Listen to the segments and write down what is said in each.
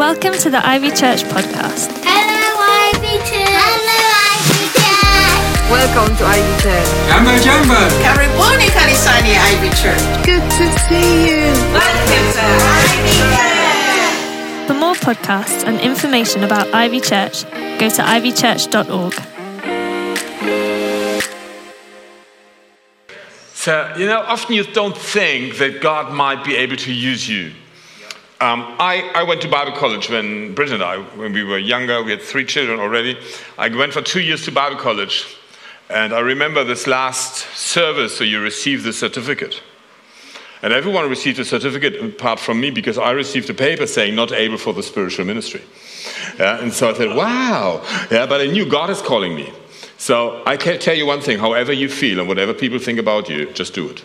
Welcome to the Ivy Church podcast. Hello, Ivy Church. Hello, Ivy Church. Welcome to Ivy Church. Jambo Jambo. Karibuni kanisani Ivy Church. Good to see you. Welcome to Ivy Church. For more podcasts and information about Ivy Church, go to ivychurch.org. So, you know, often you don't think that God might be able to use you. Um, I, I went to Bible college when Brit and I, when we were younger, we had three children already. I went for two years to Bible college. And I remember this last service, so you receive the certificate. And everyone received a certificate apart from me because I received a paper saying not able for the spiritual ministry. Yeah, and so I said, wow. Yeah, but I knew God is calling me. So I can tell you one thing however you feel and whatever people think about you, just do it.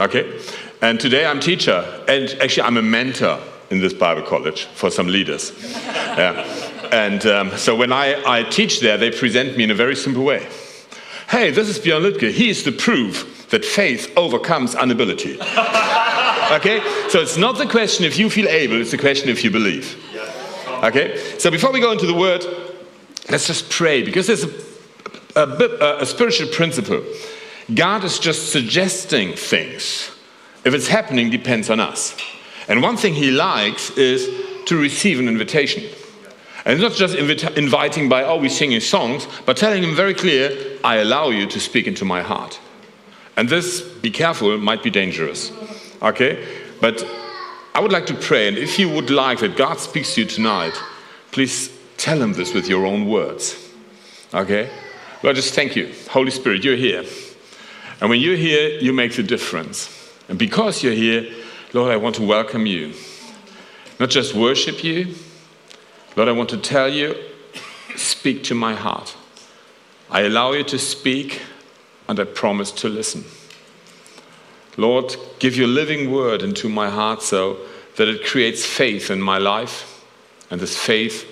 Okay? And today I'm teacher, and actually I'm a mentor in this Bible college for some leaders. Yeah. And um, so when I, I teach there, they present me in a very simple way. Hey, this is Björn Lütke. He is the proof that faith overcomes inability. okay? So it's not the question if you feel able, it's the question if you believe. Okay? So before we go into the word, let's just pray because there's a, a, a, a spiritual principle. God is just suggesting things. If it's happening, depends on us. And one thing He likes is to receive an invitation. And not just invita- inviting by, oh, we're singing songs, but telling Him very clear, I allow you to speak into my heart. And this, be careful, might be dangerous. Okay? But I would like to pray, and if you would like that God speaks to you tonight, please tell Him this with your own words. Okay? Lord, just thank you. Holy Spirit, you're here. And when you're here, you make the difference. And because you're here, Lord, I want to welcome you. Not just worship you, Lord, I want to tell you, speak to my heart. I allow you to speak, and I promise to listen. Lord, give your living word into my heart so that it creates faith in my life, and this faith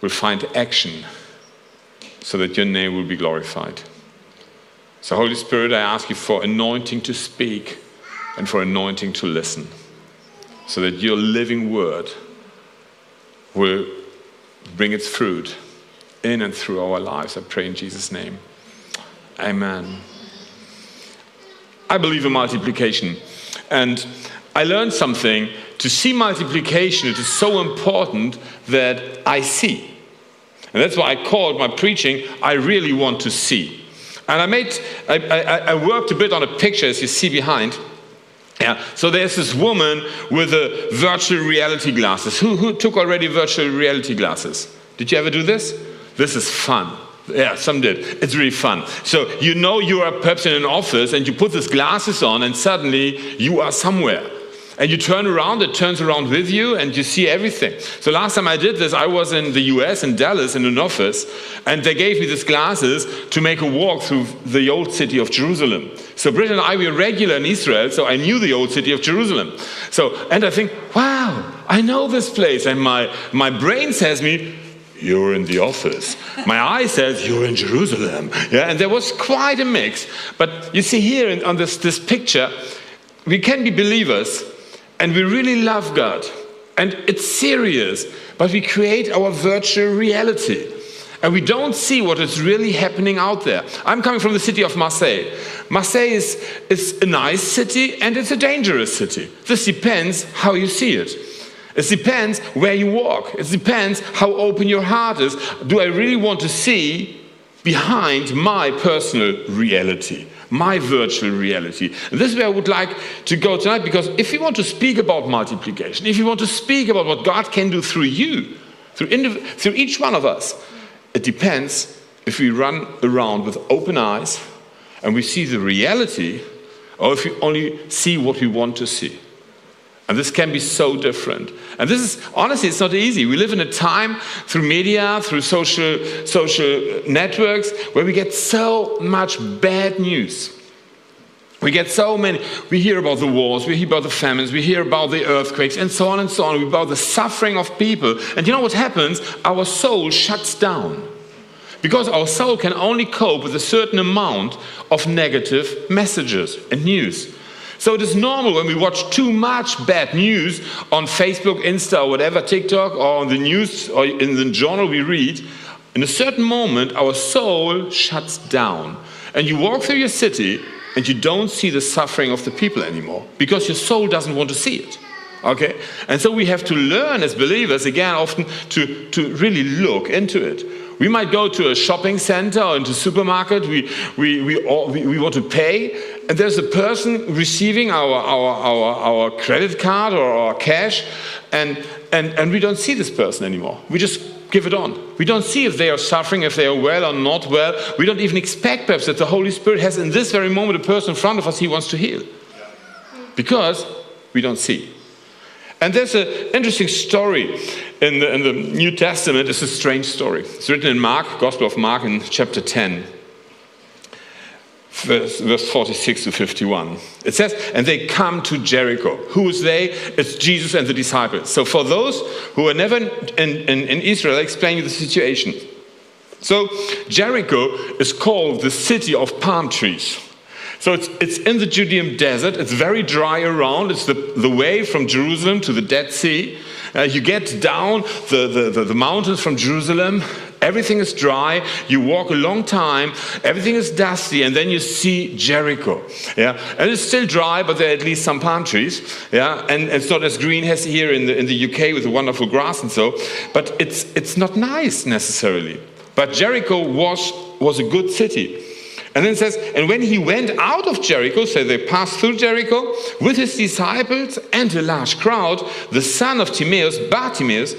will find action so that your name will be glorified. So, Holy Spirit, I ask you for anointing to speak and for anointing to listen, so that your living word will bring its fruit in and through our lives. I pray in Jesus' name. Amen. I believe in multiplication. And I learned something. To see multiplication, it is so important that I see. And that's why I called my preaching, I really want to see. And I made, I, I, I worked a bit on a picture as you see behind. Yeah. So there's this woman with a virtual reality glasses. Who, who took already virtual reality glasses? Did you ever do this? This is fun. Yeah, some did. It's really fun. So you know you are perhaps in an office and you put these glasses on and suddenly you are somewhere. And you turn around, it turns around with you, and you see everything. So last time I did this, I was in the US, in Dallas, in an office, and they gave me these glasses to make a walk through the old city of Jerusalem. So Brit and I were regular in Israel, so I knew the old city of Jerusalem. So, and I think, wow, I know this place. And my, my brain says me, you're in the office. My eye says you're in Jerusalem. Yeah, and there was quite a mix. But you see here in, on this, this picture, we can be believers and we really love God. And it's serious, but we create our virtual reality. And we don't see what is really happening out there. I'm coming from the city of Marseille. Marseille is, is a nice city and it's a dangerous city. This depends how you see it. It depends where you walk. It depends how open your heart is. Do I really want to see behind my personal reality, my virtual reality? And this is where I would like to go tonight because if you want to speak about multiplication, if you want to speak about what God can do through you, through, through each one of us, it depends if we run around with open eyes and we see the reality or if we only see what we want to see. And this can be so different. And this is honestly, it's not easy. We live in a time through media, through social social networks, where we get so much bad news. We get so many. We hear about the wars, we hear about the famines, we hear about the earthquakes, and so on and so on. We about the suffering of people. And you know what happens? Our soul shuts down. Because our soul can only cope with a certain amount of negative messages and news. So it is normal when we watch too much bad news on Facebook, Insta, or whatever, TikTok, or on the news or in the journal we read. In a certain moment, our soul shuts down. And you walk through your city and you don't see the suffering of the people anymore because your soul doesn't want to see it. Okay? And so we have to learn as believers, again, often to, to really look into it. We might go to a shopping center or into a supermarket, we, we, we, all, we, we want to pay, and there's a person receiving our, our, our, our credit card or our cash, and, and, and we don't see this person anymore. We just give it on. We don't see if they are suffering, if they are well or not well. We don't even expect perhaps that the Holy Spirit has in this very moment a person in front of us he wants to heal. Because we don't see. And there's an interesting story in the, in the New Testament. It's a strange story. It's written in Mark, Gospel of Mark, in chapter 10, verse, verse 46 to 51. It says, And they come to Jericho. Who is they? It's Jesus and the disciples. So for those who are never in, in, in Israel, I explain you the situation. So Jericho is called the city of palm trees. So it's, it's in the Judean desert. It's very dry around. It's the, the way from Jerusalem to the Dead Sea. Uh, you get down the, the, the, the mountains from Jerusalem. Everything is dry. You walk a long time. Everything is dusty, and then you see Jericho. Yeah, and it's still dry, but there are at least some palm trees. Yeah, and, it's not as green as here in the in the UK with the wonderful grass and so. But it's it's not nice necessarily. But Jericho was was a good city. And then it says, and when he went out of Jericho, so they passed through Jericho with his disciples and a large crowd, the son of Timaeus, Bartimaeus,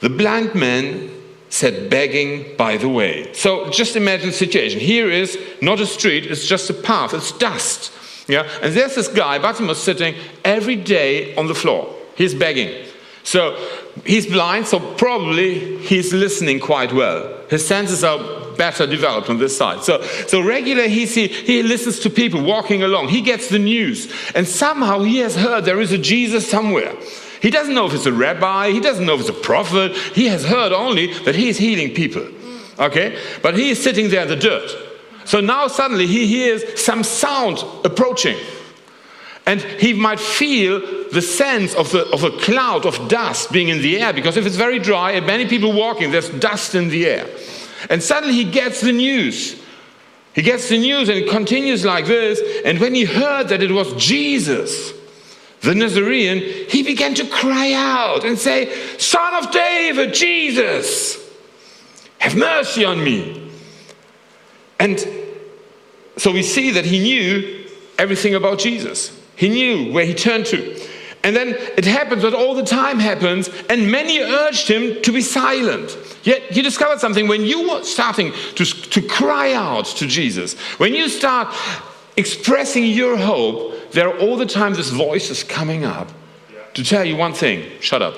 the blind man sat begging by the way. So just imagine the situation. Here is not a street, it's just a path, it's dust. Yeah? And there's this guy, Bartimaeus, sitting every day on the floor. He's begging. So he's blind, so probably he's listening quite well. His senses are better developed on this side. So, so regularly he, see, he listens to people walking along. He gets the news. And somehow he has heard there is a Jesus somewhere. He doesn't know if it's a rabbi, he doesn't know if it's a prophet. He has heard only that he's healing people. Okay? But he is sitting there in the dirt. So now suddenly he hears some sound approaching. And he might feel the sense of, the, of a cloud of dust being in the air because if it's very dry and many people walking, there's dust in the air. And suddenly he gets the news. He gets the news and it continues like this. And when he heard that it was Jesus, the Nazarene, he began to cry out and say, Son of David, Jesus, have mercy on me. And so we see that he knew everything about Jesus. He knew where he turned to. And then it happens what all the time happens, and many urged him to be silent. Yet you discovered something when you were starting to, to cry out to Jesus, when you start expressing your hope, there are all the time this voice is coming up to tell you one thing shut up.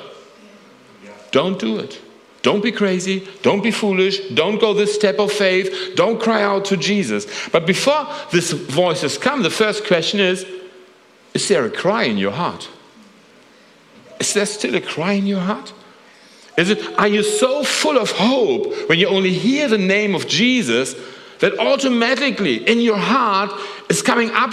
Don't do it. Don't be crazy. Don't be foolish. Don't go this step of faith. Don't cry out to Jesus. But before this voice has come, the first question is Is there a cry in your heart? Is there still a cry in your heart? Is it, are you so full of hope when you only hear the name of Jesus that automatically in your heart is coming up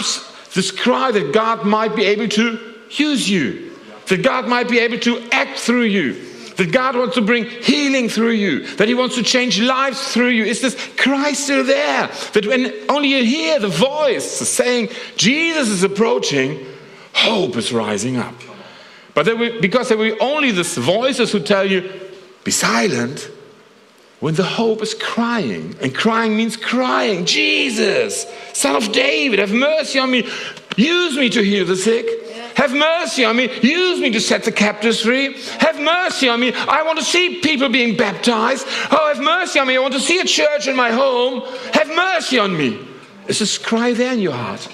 this cry that God might be able to use you, that God might be able to act through you, that God wants to bring healing through you, that He wants to change lives through you? Is this cry still there? That when only you hear the voice saying, Jesus is approaching, hope is rising up. But there because there be only these voices who tell you, be silent, when the hope is crying. And crying means crying, Jesus, Son of David, have mercy on me. Use me to heal the sick. Have mercy on me. Use me to set the captives free. Have mercy on me. I want to see people being baptized. Oh, have mercy on me. I want to see a church in my home. Have mercy on me. Is this cry there in your heart?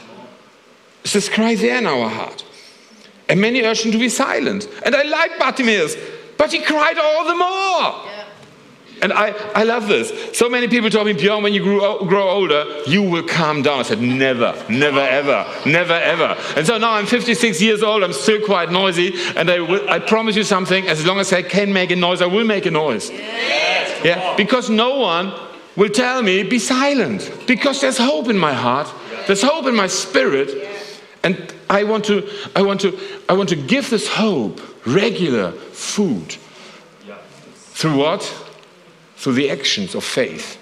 Is this cry there in our heart? And many urged him to be silent. And I like Bartimaeus, but he cried all the more. And I, I love this. So many people told me, Bjorn, when you grow, grow older, you will calm down. I said, never, never, ever, never, ever. And so now I'm 56 years old, I'm still quite noisy, and I, will, I promise you something, as long as I can make a noise, I will make a noise. Yes. Yeah, because no one will tell me, be silent, because there's hope in my heart, there's hope in my spirit, And I want to, I want to, I want to give this hope regular food. Through what? Through the actions of faith.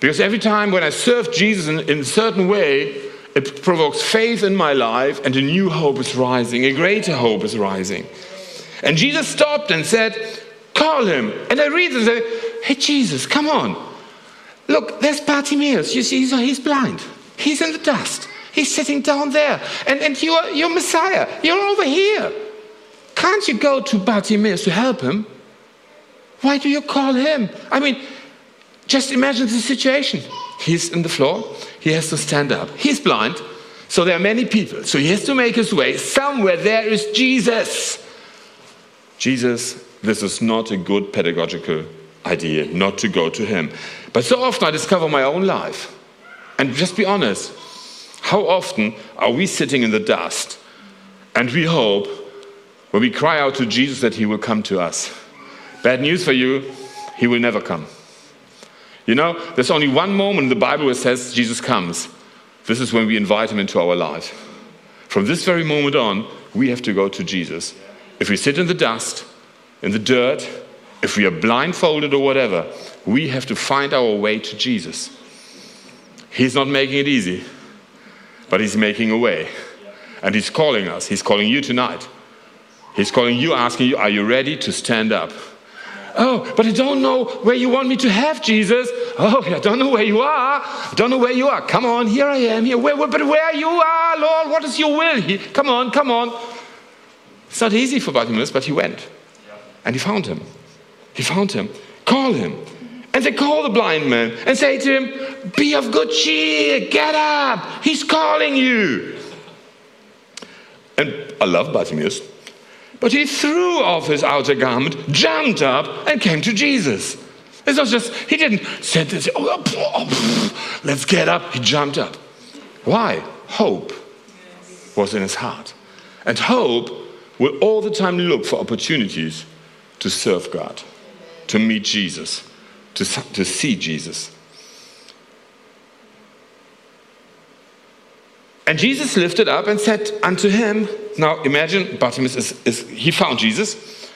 Because every time when I serve Jesus in, in a certain way, it provokes faith in my life, and a new hope is rising, a greater hope is rising. And Jesus stopped and said, Call him. And I read and say, Hey, Jesus, come on. Look, there's Bartimaeus. You see, he's, he's blind. He's in the dust. He's sitting down there. And, and you're, you're Messiah. You're over here. Can't you go to Bartimaeus to help him? Why do you call him? I mean, just imagine the situation. He's in the floor. He has to stand up. He's blind. So there are many people. So he has to make his way. Somewhere there is Jesus. Jesus, this is not a good pedagogical idea not to go to him. But so often I discover my own life. And just be honest, how often are we sitting in the dust and we hope when we cry out to Jesus that he will come to us? Bad news for you, he will never come. You know, there's only one moment in the Bible where it says Jesus comes. This is when we invite him into our life. From this very moment on, we have to go to Jesus. If we sit in the dust, in the dirt, if we are blindfolded or whatever, we have to find our way to Jesus. He's not making it easy, but He's making a way. And He's calling us. He's calling you tonight. He's calling you, asking you, Are you ready to stand up? Oh, but I don't know where you want me to have Jesus. Oh, I don't know where you are. I don't know where you are. Come on, here I am. Here, where, where, but where you are, Lord, what is your will? He, come on, come on. It's not easy for Bartimaeus, but he went. And he found him. He found him. Call him. And they call the blind man and say to him, Be of good cheer, get up, he's calling you. And I love Bartimaeus. But he threw off his outer garment, jumped up, and came to Jesus. It's not just, he didn't sit there and say, oh, oh, oh let's get up. He jumped up. Why? Hope was in his heart. And hope will all the time look for opportunities to serve God, to meet Jesus, to, to see Jesus. And Jesus lifted up and said unto him, Now imagine Bartimaeus is, is, he found Jesus.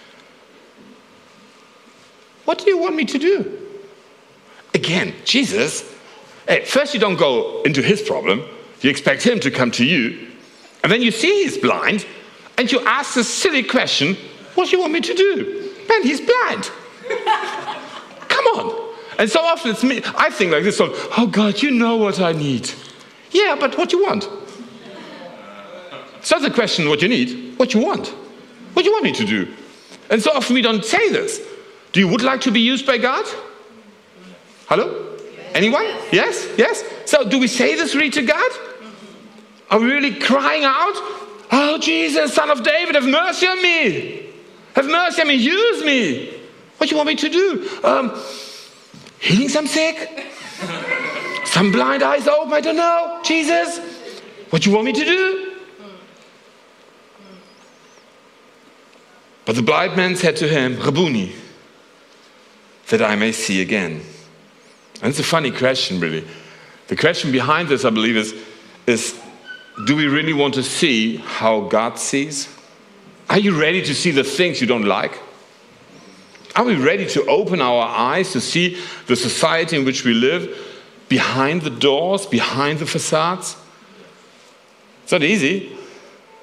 What do you want me to do? Again, Jesus, hey, first you don't go into his problem, you expect him to come to you, and then you see he's blind, and you ask the silly question, What do you want me to do? Man, he's blind. come on. And so often it's me, I think like this, so, oh God, you know what I need. Yeah, but what do you want? It's not the question what you need, what you want. What you want me to do? And so often we don't say this. Do you would like to be used by God? Hello? Anyone? Yes? Yes? So do we say this really to God? Are we really crying out? Oh, Jesus, son of David, have mercy on me. Have mercy on me. Use me. What do you want me to do? Um, healing some sick? some blind eyes open? I don't know. Jesus, what do you want me to do? But the blind man said to him, Rabboni, that I may see again. And it's a funny question, really. The question behind this, I believe, is, is do we really want to see how God sees? Are you ready to see the things you don't like? Are we ready to open our eyes to see the society in which we live behind the doors, behind the facades? It's not easy.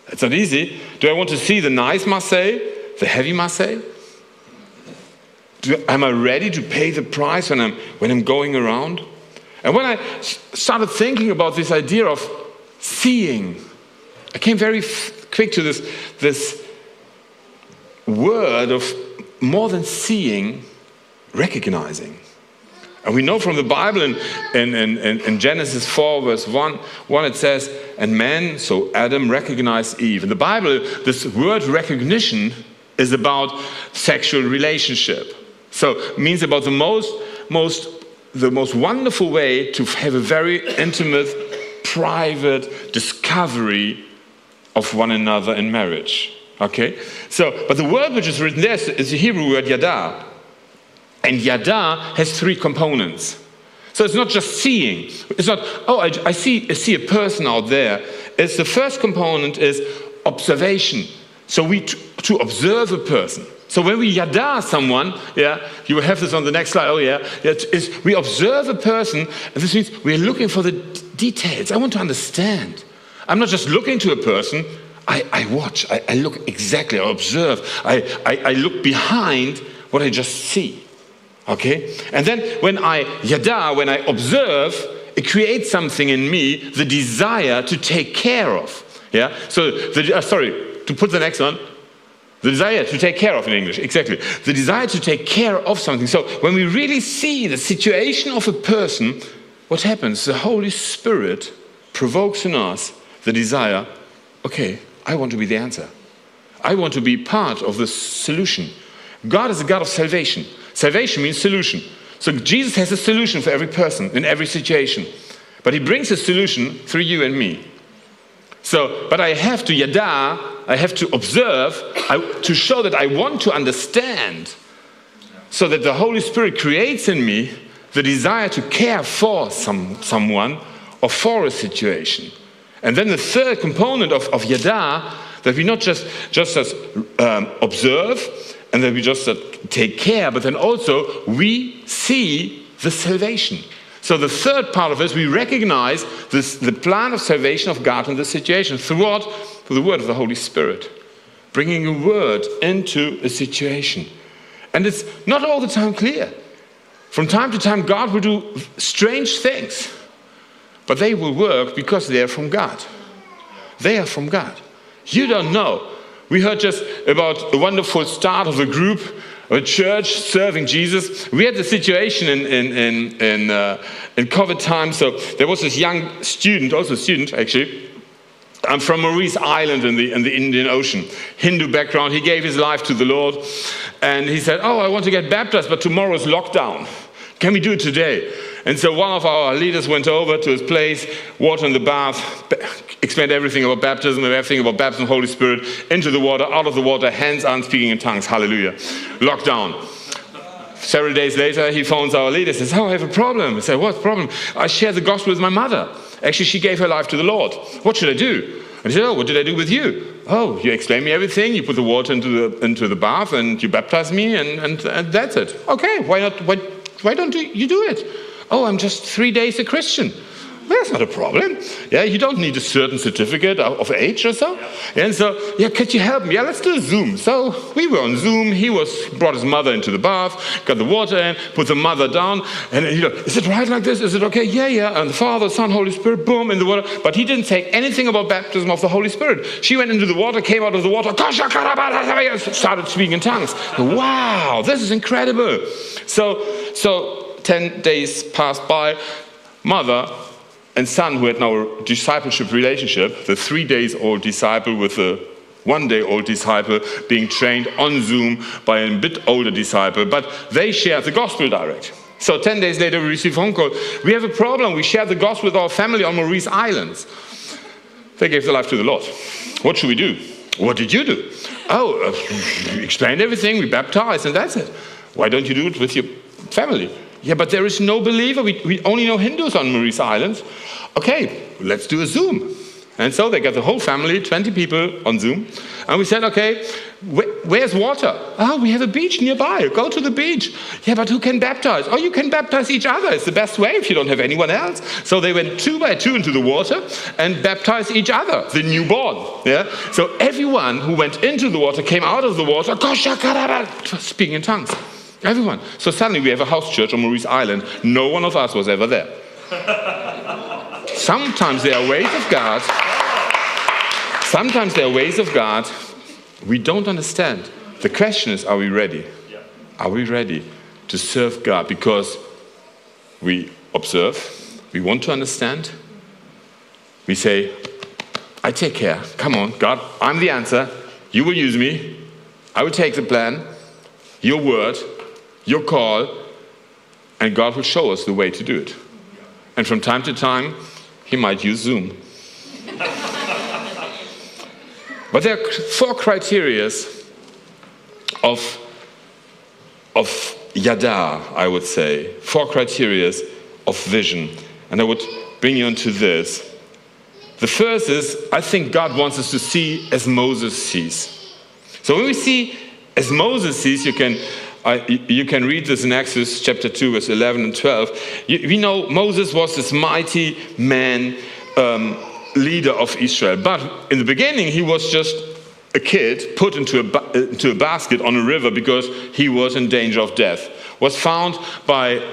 It's not easy. Do I want to see the nice Marseille, the heavy Marseille? Eh? Do, am I ready to pay the price when I'm, when I'm going around? And when I started thinking about this idea of seeing, I came very quick to this, this word of more than seeing, recognizing. And we know from the Bible in, in, in, in, Genesis 4, verse 1, 1, it says, And man, so Adam, recognized Eve. In the Bible, this word recognition is about sexual relationship. So means about the most, most, the most wonderful way to have a very intimate, private discovery of one another in marriage. Okay? So, but the word which is written there is the Hebrew word yada. And yada has three components. So it's not just seeing. It's not, oh, I, I see, I see a person out there. It's the first component is observation. So we to observe a person. So when we yada someone, yeah, you will have this on the next slide. Oh yeah, yeah is we observe a person, and this means we're looking for the details. I want to understand. I'm not just looking to a person. I, I watch. I, I look exactly. I observe. I, I, I look behind what I just see. Okay? And then when I yada, when I observe, it creates something in me, the desire to take care of. Yeah? So, the, uh, sorry, to put the next one. The desire to take care of in English, exactly. The desire to take care of something. So when we really see the situation of a person, what happens? The Holy Spirit provokes in us the desire, okay, I want to be the answer. I want to be part of the solution. God is a God of salvation. Salvation means solution. So Jesus has a solution for every person in every situation. But he brings a solution through you and me. So, but I have to yada, I have to observe I, to show that I want to understand. So that the Holy Spirit creates in me the desire to care for some, someone or for a situation. And then the third component of, of yada, that we not just, just as um, observe and that we just uh, take care, but then also we see the salvation. So the third part of this, we recognize this, the plan of salvation of God in this situation throughout the word of the Holy Spirit, bringing a word into a situation. And it's not all the time clear. From time to time, God will do strange things, but they will work because they are from God. They are from God. You don't know. We heard just about the wonderful start of the group a church serving Jesus. We had the situation in, in, in, in, uh, in COVID time. So there was this young student, also a student actually, I'm from Maurice Island in the, in the Indian Ocean, Hindu background. He gave his life to the Lord and he said, Oh, I want to get baptized, but tomorrow's lockdown. Can we do it today? And so one of our leaders went over to his place, water in the bath, explained everything about baptism and everything about baptism, Holy Spirit, into the water, out of the water, hands on, speaking in tongues. Hallelujah. Lockdown. Several days later, he phones our leader, says, Oh, I have a problem. I said, What's the problem? I share the gospel with my mother. Actually, she gave her life to the Lord. What should I do? And he said, Oh, what did I do with you? Oh, you explain me everything. You put the water into the, into the bath and you baptize me, and, and, and that's it. Okay, why, not, why, why don't you do it? Oh, I'm just three days a Christian. That's not a problem. Yeah, you don't need a certain certificate of age or so. And so, yeah, could you help me? Yeah, let's do Zoom. So we were on Zoom. He was brought his mother into the bath, got the water in, put the mother down, and you know, is it right like this? Is it okay? Yeah, yeah. And the Father, Son, Holy Spirit, boom, in the water. But he didn't say anything about baptism of the Holy Spirit. She went into the water, came out of the water, started speaking in tongues. Wow, this is incredible. So, so 10 days passed by. Mother and son, who had now a discipleship relationship, the three days old disciple with the one day old disciple being trained on Zoom by a bit older disciple, but they shared the gospel direct. So 10 days later, we received a phone call. We have a problem. We share the gospel with our family on Maurice Islands. They gave their life to the Lord. What should we do? What did you do? Oh, uh, explained everything. We baptized, and that's it. Why don't you do it with your family? Yeah, but there is no believer. We, we only know Hindus on Maurice Islands. Okay, let's do a Zoom. And so they got the whole family, 20 people on Zoom. And we said, okay, wh- where's water? Oh, we have a beach nearby. Go to the beach. Yeah, but who can baptize? Oh, you can baptize each other. It's the best way if you don't have anyone else. So they went two by two into the water and baptized each other, the newborn. Yeah? So everyone who went into the water came out of the water, speaking in tongues. Everyone. So suddenly we have a house church on Maurice Island. No one of us was ever there. Sometimes there are ways of God. Sometimes there are ways of God we don't understand. The question is are we ready? Are we ready to serve God? Because we observe, we want to understand. We say, I take care. Come on, God, I'm the answer. You will use me. I will take the plan, your word, your call, and God will show us the way to do it. And from time to time, He might use Zoom. but there are four criteria of, of yada, I would say, four criteria of vision. And I would bring you into this. The first is I think God wants us to see as Moses sees. So when we see as Moses sees, you can, uh, you can read this in Exodus chapter 2, verse 11 and 12. You, we know Moses was this mighty man, um, leader of Israel. But in the beginning, he was just a kid put into a, into a basket on a river because he was in danger of death. Was found by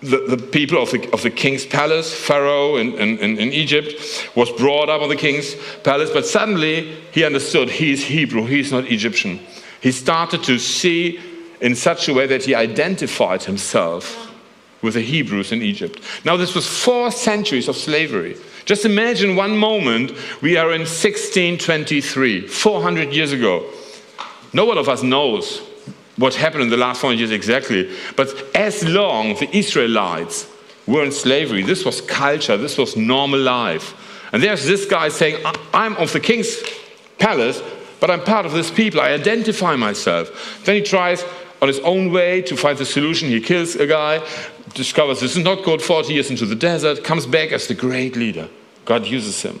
the, the people of the, of the king's palace, Pharaoh in, in, in Egypt, was brought up on the king's palace, but suddenly he understood he's Hebrew, he's not Egyptian. He started to see in such a way that he identified himself with the Hebrews in Egypt. Now, this was four centuries of slavery. Just imagine one moment, we are in 1623, 400 years ago. No one of us knows what happened in the last 400 years exactly, but as long the Israelites were in slavery, this was culture, this was normal life. And there's this guy saying, I'm of the king's palace, but I'm part of this people, I identify myself. Then he tries on his own way to find the solution. He kills a guy, discovers this is not good, 40 years into the desert, comes back as the great leader. God uses him.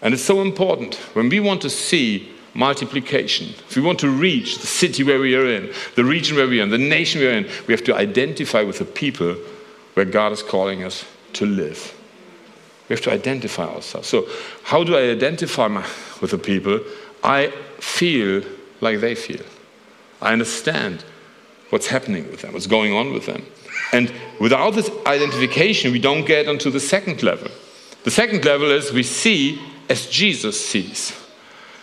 And it's so important when we want to see multiplication, if we want to reach the city where we are in, the region where we are in, the nation we are in, we have to identify with the people where God is calling us to live. We have to identify ourselves. So, how do I identify my, with the people? I feel like they feel. I understand what's happening with them, what's going on with them. And without this identification, we don't get onto the second level. The second level is we see as Jesus sees.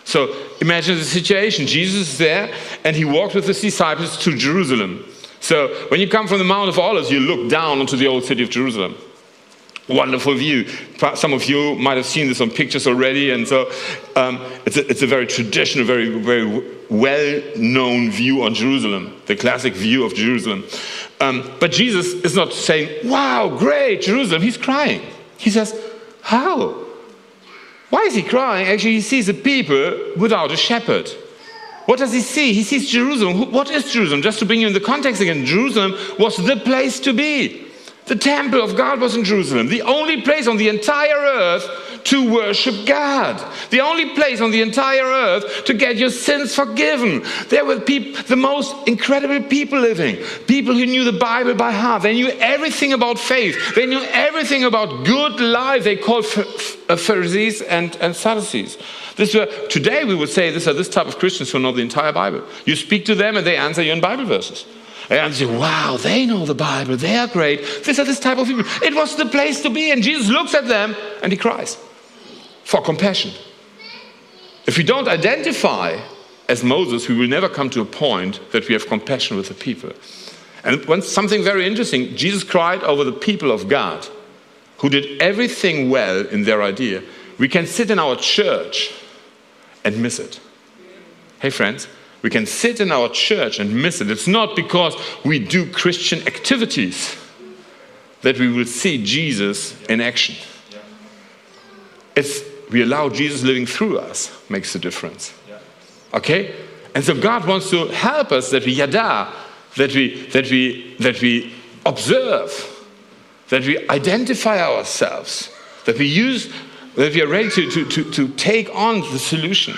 So imagine the situation. Jesus is there and he walked with his disciples to Jerusalem. So when you come from the Mount of Olives, you look down onto the old city of Jerusalem. Wonderful view. Some of you might have seen this on pictures already, and so um, it's, a, it's a very traditional, very, very well known view on Jerusalem, the classic view of Jerusalem. Um, but Jesus is not saying, Wow, great, Jerusalem. He's crying. He says, How? Why is he crying? Actually, he sees a people without a shepherd. What does he see? He sees Jerusalem. What is Jerusalem? Just to bring you in the context again, Jerusalem was the place to be. The temple of God was in Jerusalem, the only place on the entire earth to worship God, the only place on the entire earth to get your sins forgiven. There were the most incredible people living, people who knew the Bible by heart. They knew everything about faith, they knew everything about good life. They called uh, Pharisees and, and Sadducees. This were, today we would say these are this type of Christians who know the entire Bible. You speak to them and they answer you in Bible verses. And say, wow, they know the Bible. They are great. These are this type of people. It was the place to be. And Jesus looks at them and he cries for compassion. If we don't identify as Moses, we will never come to a point that we have compassion with the people. And when something very interesting, Jesus cried over the people of God who did everything well in their idea. We can sit in our church and miss it. Hey, friends, we can sit in our church and miss it. It's not because we do Christian activities that we will see Jesus in action. It's we allow Jesus living through us makes a difference. Okay? And so God wants to help us that we yada, that we that we that we observe, that we identify ourselves, that we use that we are ready to, to, to, to take on the solution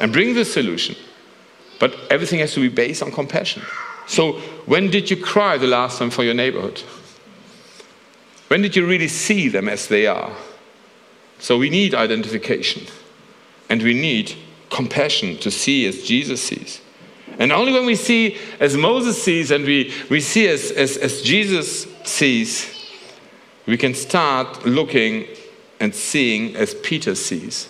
and bring the solution. But everything has to be based on compassion. So, when did you cry the last time for your neighborhood? When did you really see them as they are? So, we need identification and we need compassion to see as Jesus sees. And only when we see as Moses sees and we, we see as, as, as Jesus sees, we can start looking and seeing as Peter sees.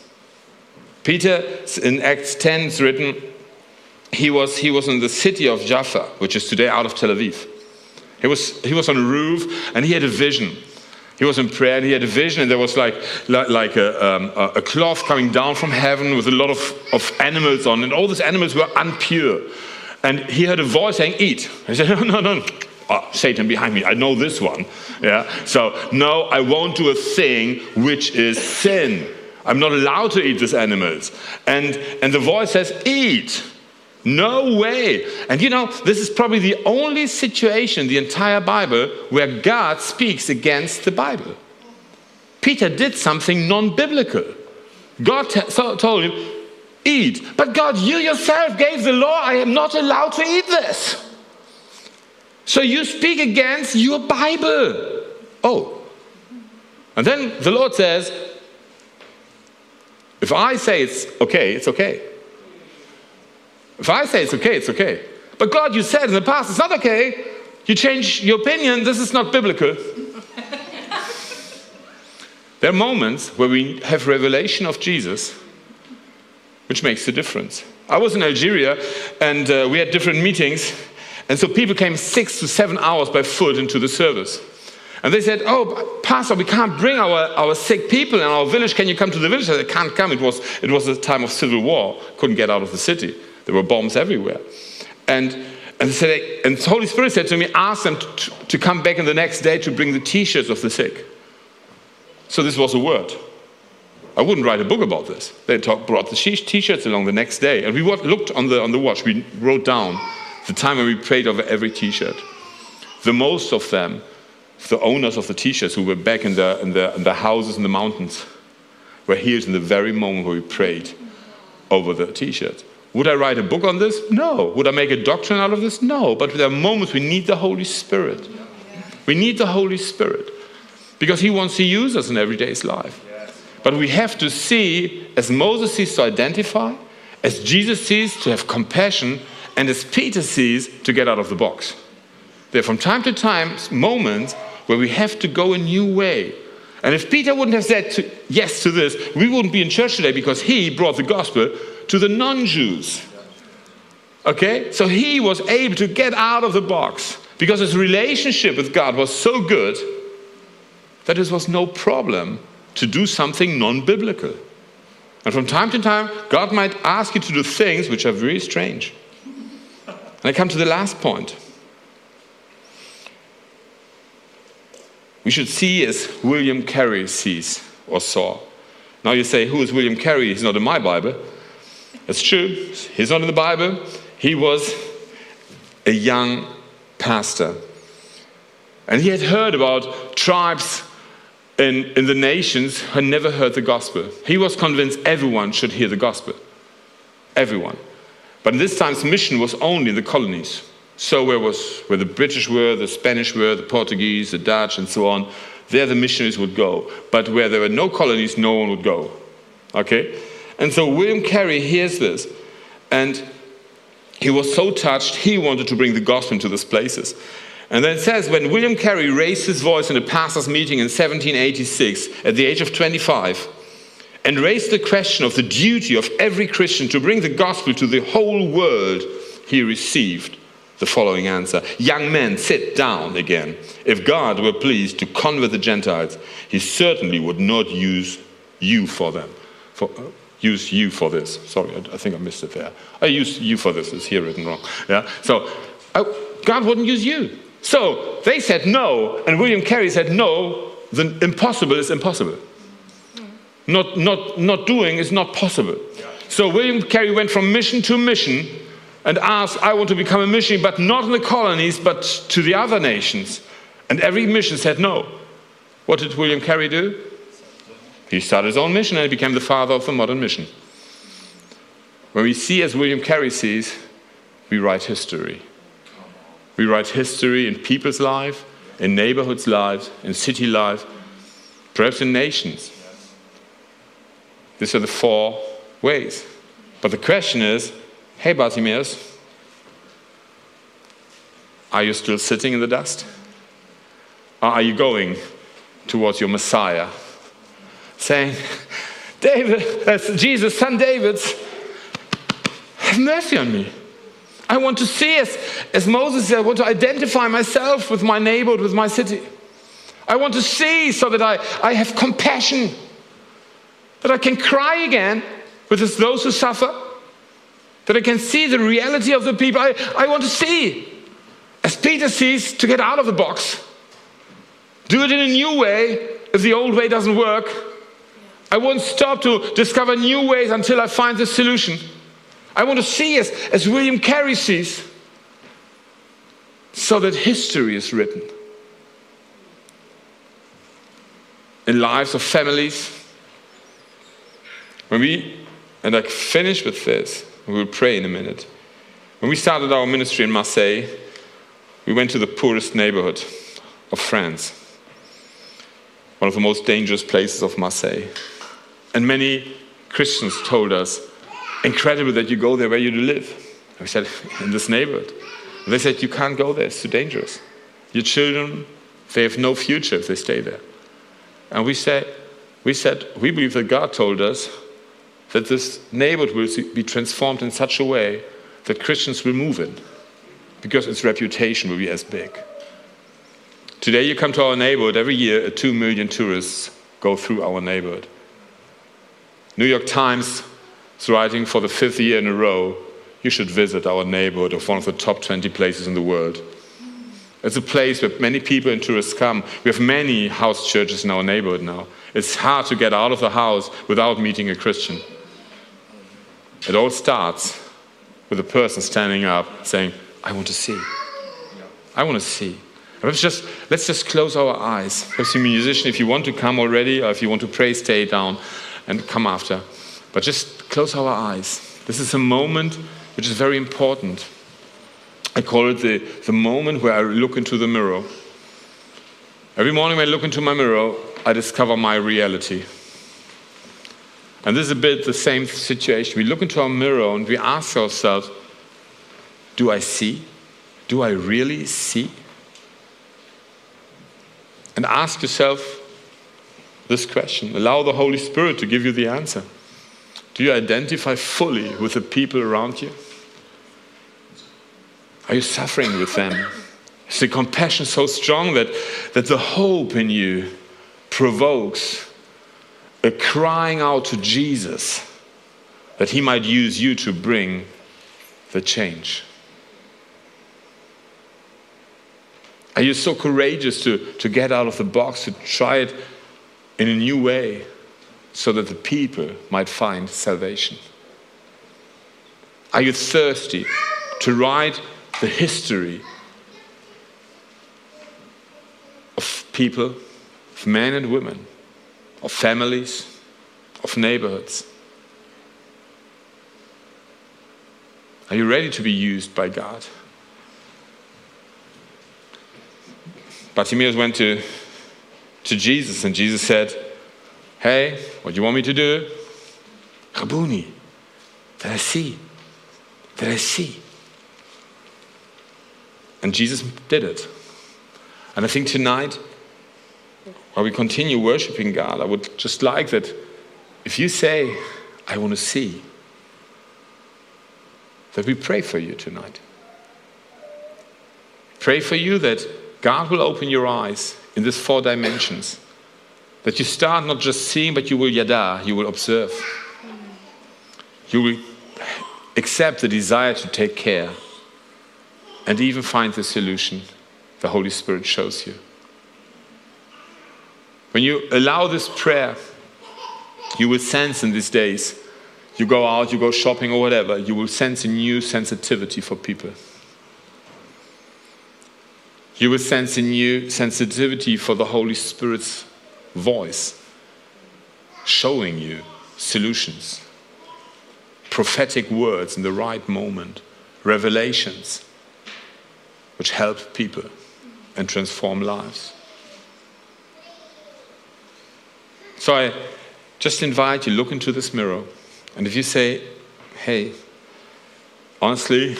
Peter, in Acts 10, is written, he was, he was in the city of Jaffa, which is today out of Tel Aviv. He was, he was on a roof and he had a vision. He was in prayer and he had a vision, and there was like, like, a, um, a cloth coming down from heaven with a lot of, of animals on, and all these animals were unpure. And he heard a voice saying, Eat. He said, No, no, no. Oh, Satan behind me, I know this one. Yeah. So, no, I won't do a thing which is sin. I'm not allowed to eat these animals. And, and the voice says, Eat. No way. And you know, this is probably the only situation in the entire Bible where God speaks against the Bible. Peter did something non biblical. God told him, Eat. But God, you yourself gave the law. I am not allowed to eat this. So you speak against your Bible. Oh. And then the Lord says, if I say it's okay, it's okay. If I say it's okay, it's okay. But God, you said in the past it's not okay. You change your opinion. This is not biblical. there are moments where we have revelation of Jesus, which makes a difference. I was in Algeria and uh, we had different meetings, and so people came six to seven hours by foot into the service. And they said, Oh, Pastor, we can't bring our, our sick people in our village. Can you come to the village? I said, can't come. It was, it was a time of civil war. Couldn't get out of the city. There were bombs everywhere. And, and, said, and the Holy Spirit said to me, Ask them to, to come back in the next day to bring the t shirts of the sick. So this was a word. I wouldn't write a book about this. They talk, brought the t shirts along the next day. And we looked on the, on the watch. We wrote down the time when we prayed over every t shirt. The most of them the owners of the t-shirts who were back in the, in the, in the houses in the mountains were healed in the very moment where we prayed over the t-shirt. Would I write a book on this? No. Would I make a doctrine out of this? No. But there are moments we need the Holy Spirit. We need the Holy Spirit because He wants to use us in everyday's life. But we have to see, as Moses sees to identify, as Jesus sees to have compassion, and as Peter sees to get out of the box. There are from time to time moments where we have to go a new way. And if Peter wouldn't have said to, yes to this, we wouldn't be in church today because he brought the gospel to the non Jews. Okay? So he was able to get out of the box because his relationship with God was so good that it was no problem to do something non biblical. And from time to time, God might ask you to do things which are very strange. And I come to the last point. We should see as William Carey sees or saw. Now you say, Who is William Carey? He's not in my Bible. That's true. He's not in the Bible. He was a young pastor. And he had heard about tribes in, in the nations who had never heard the gospel. He was convinced everyone should hear the gospel. Everyone. But this time's mission was only the colonies. So where was where the British were, the Spanish were, the Portuguese, the Dutch, and so on, there the missionaries would go. But where there were no colonies, no one would go. Okay? And so William Carey hears this, and he was so touched, he wanted to bring the gospel to these places. And then it says, when William Carey raised his voice in a pastors' meeting in 1786, at the age of 25, and raised the question of the duty of every Christian to bring the gospel to the whole world, he received the following answer Young men, sit down again. If God were pleased to convert the Gentiles, he certainly would not use you for them. For, use you for this. Sorry, I, I, think I missed it there. I use you for this. It's here written wrong. Yeah. So uh, God wouldn't use you. So they said no, and William Carey said no. The impossible is impossible. Not, not, not doing is not possible. So William Carey went from mission to mission and asked, I want to become a missionary, but not in the colonies, but to the other nations. And every mission said no. What did William Carey do? He started his own mission and he became the father of the modern mission. When we see as William Carey sees, we write history. We write history in people's lives, in neighborhoods' lives, in city life, perhaps in nations. These are the four ways. But the question is hey, Bartimaeus, are you still sitting in the dust? Or are you going towards your Messiah? Saying, David, that's Jesus, son David's, have mercy on me. I want to see as, as Moses said, I want to identify myself with my neighborhood, with my city. I want to see so that I, I have compassion, that I can cry again with those who suffer, that I can see the reality of the people. I, I want to see, as Peter sees, to get out of the box. Do it in a new way if the old way doesn't work. I won't stop to discover new ways until I find the solution. I want to see as, as William Carey sees, so that history is written. in lives of families. When we, and I finish with this, we will pray in a minute. When we started our ministry in Marseille, we went to the poorest neighborhood of France, one of the most dangerous places of Marseille. And many Christians told us, incredible that you go there where you live. We said, in this neighborhood. They said, you can't go there, it's too dangerous. Your children, they have no future if they stay there. And we said, we said, we believe that God told us that this neighborhood will be transformed in such a way that Christians will move in because its reputation will be as big. Today, you come to our neighborhood, every year, uh, 2 million tourists go through our neighborhood. New York Times is writing for the fifth year in a row you should visit our neighborhood of one of the top 20 places in the world. It's a place where many people and tourists come. We have many house churches in our neighborhood now. It's hard to get out of the house without meeting a Christian. It all starts with a person standing up saying, I want to see. I want to see. Let's just, let's just close our eyes. Perhaps you musician, if you want to come already, or if you want to pray, stay down and come after. But just close our eyes. This is a moment which is very important. I call it the, the moment where I look into the mirror. Every morning when I look into my mirror, I discover my reality. And this is a bit the same situation. We look into our mirror and we ask ourselves, do I see? Do I really see? And ask yourself this question. Allow the Holy Spirit to give you the answer. Do you identify fully with the people around you? Are you suffering with them? Is the compassion so strong that, that the hope in you provokes a crying out to Jesus that he might use you to bring the change? Are you so courageous to, to get out of the box, to try it in a new way so that the people might find salvation? Are you thirsty to write the history of people, of men and women, of families, of neighborhoods? Are you ready to be used by God? Bartimaeus went to, to Jesus, and Jesus said, Hey, what do you want me to do? Rabboni, that I see, that I see. And Jesus did it. And I think tonight, while we continue worshiping God, I would just like that if you say, I want to see, that we pray for you tonight. Pray for you that God will open your eyes in these four dimensions. That you start not just seeing, but you will yada, you will observe. You will accept the desire to take care and even find the solution the Holy Spirit shows you. When you allow this prayer, you will sense in these days, you go out, you go shopping or whatever, you will sense a new sensitivity for people. You will sense a new sensitivity for the Holy Spirit's voice, showing you solutions, prophetic words in the right moment, revelations which help people and transform lives. So I just invite you look into this mirror and if you say, "Hey, honestly,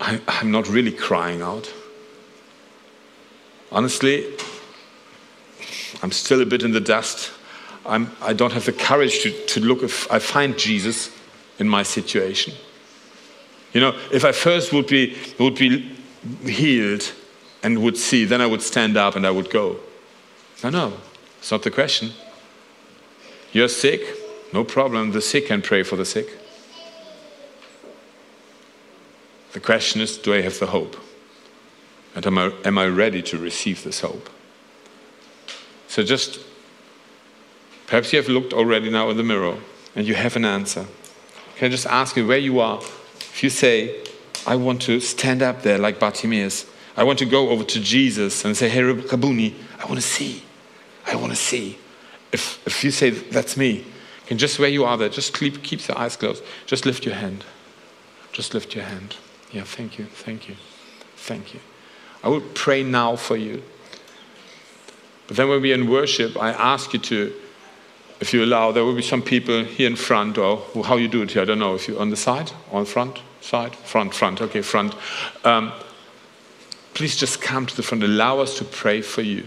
I, am not really crying out. Honestly, I'm still a bit in the dust. I'm, I do not have the courage to, to look if I find Jesus in my situation. You know, if I first would be, would be healed and would see, then I would stand up and I would go. No, no, it's not the question. You're sick? No problem. The sick can pray for the sick. The question is do I have the hope? And am I, am I ready to receive this hope? So just, perhaps you have looked already now in the mirror and you have an answer. Can I just ask you where you are? If you say, I want to stand up there like Bartimaeus, I want to go over to Jesus and say, Hey, Rabboni, I want to see. I want to see. If, if you say, That's me, can just where you are there, just keep, keep the eyes closed. Just lift your hand. Just lift your hand. Yeah, thank you, thank you, thank you. I will pray now for you. But then when we're in worship, I ask you to, if you allow, there will be some people here in front, or how you do it here, I don't know, if you're on the side, on front, side, front, front, okay, front. Um, please just come to the front. Allow us to pray for you.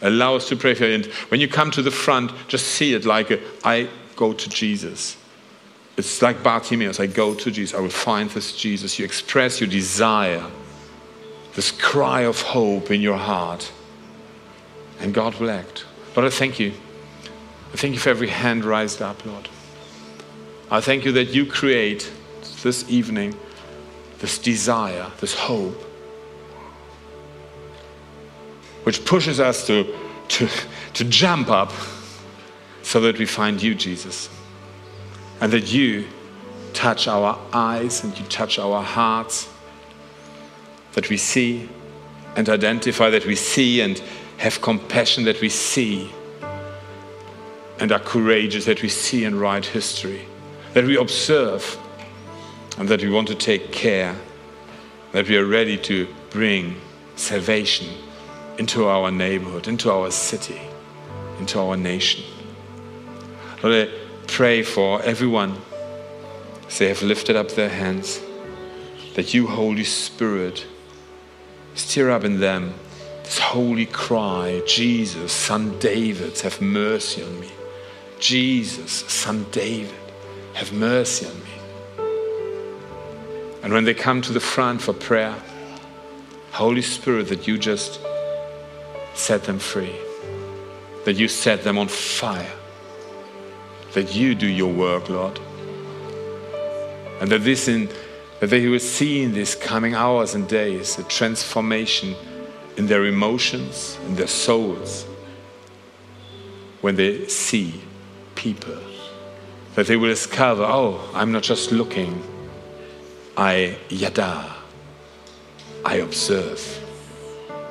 Allow us to pray for you. And when you come to the front, just see it like a, I go to Jesus. It's like Bartimaeus. I go to Jesus. I will find this Jesus. You express your desire, this cry of hope in your heart, and God will act. Lord, I thank you. I thank you for every hand raised up, Lord. I thank you that you create this evening this desire, this hope, which pushes us to, to, to jump up so that we find you, Jesus and that you touch our eyes and you touch our hearts, that we see and identify, that we see and have compassion, that we see and are courageous, that we see and write history, that we observe and that we want to take care, that we are ready to bring salvation into our neighborhood, into our city, into our nation. Lord, pray for everyone as they have lifted up their hands that you, Holy Spirit, stir up in them this holy cry Jesus, Son David, have mercy on me. Jesus, Son David, have mercy on me. And when they come to the front for prayer, Holy Spirit, that you just set them free, that you set them on fire that you do your work, Lord. And that this in that they will see in these coming hours and days a transformation in their emotions, in their souls, when they see people. That they will discover, oh, I'm not just looking, I yada, I observe.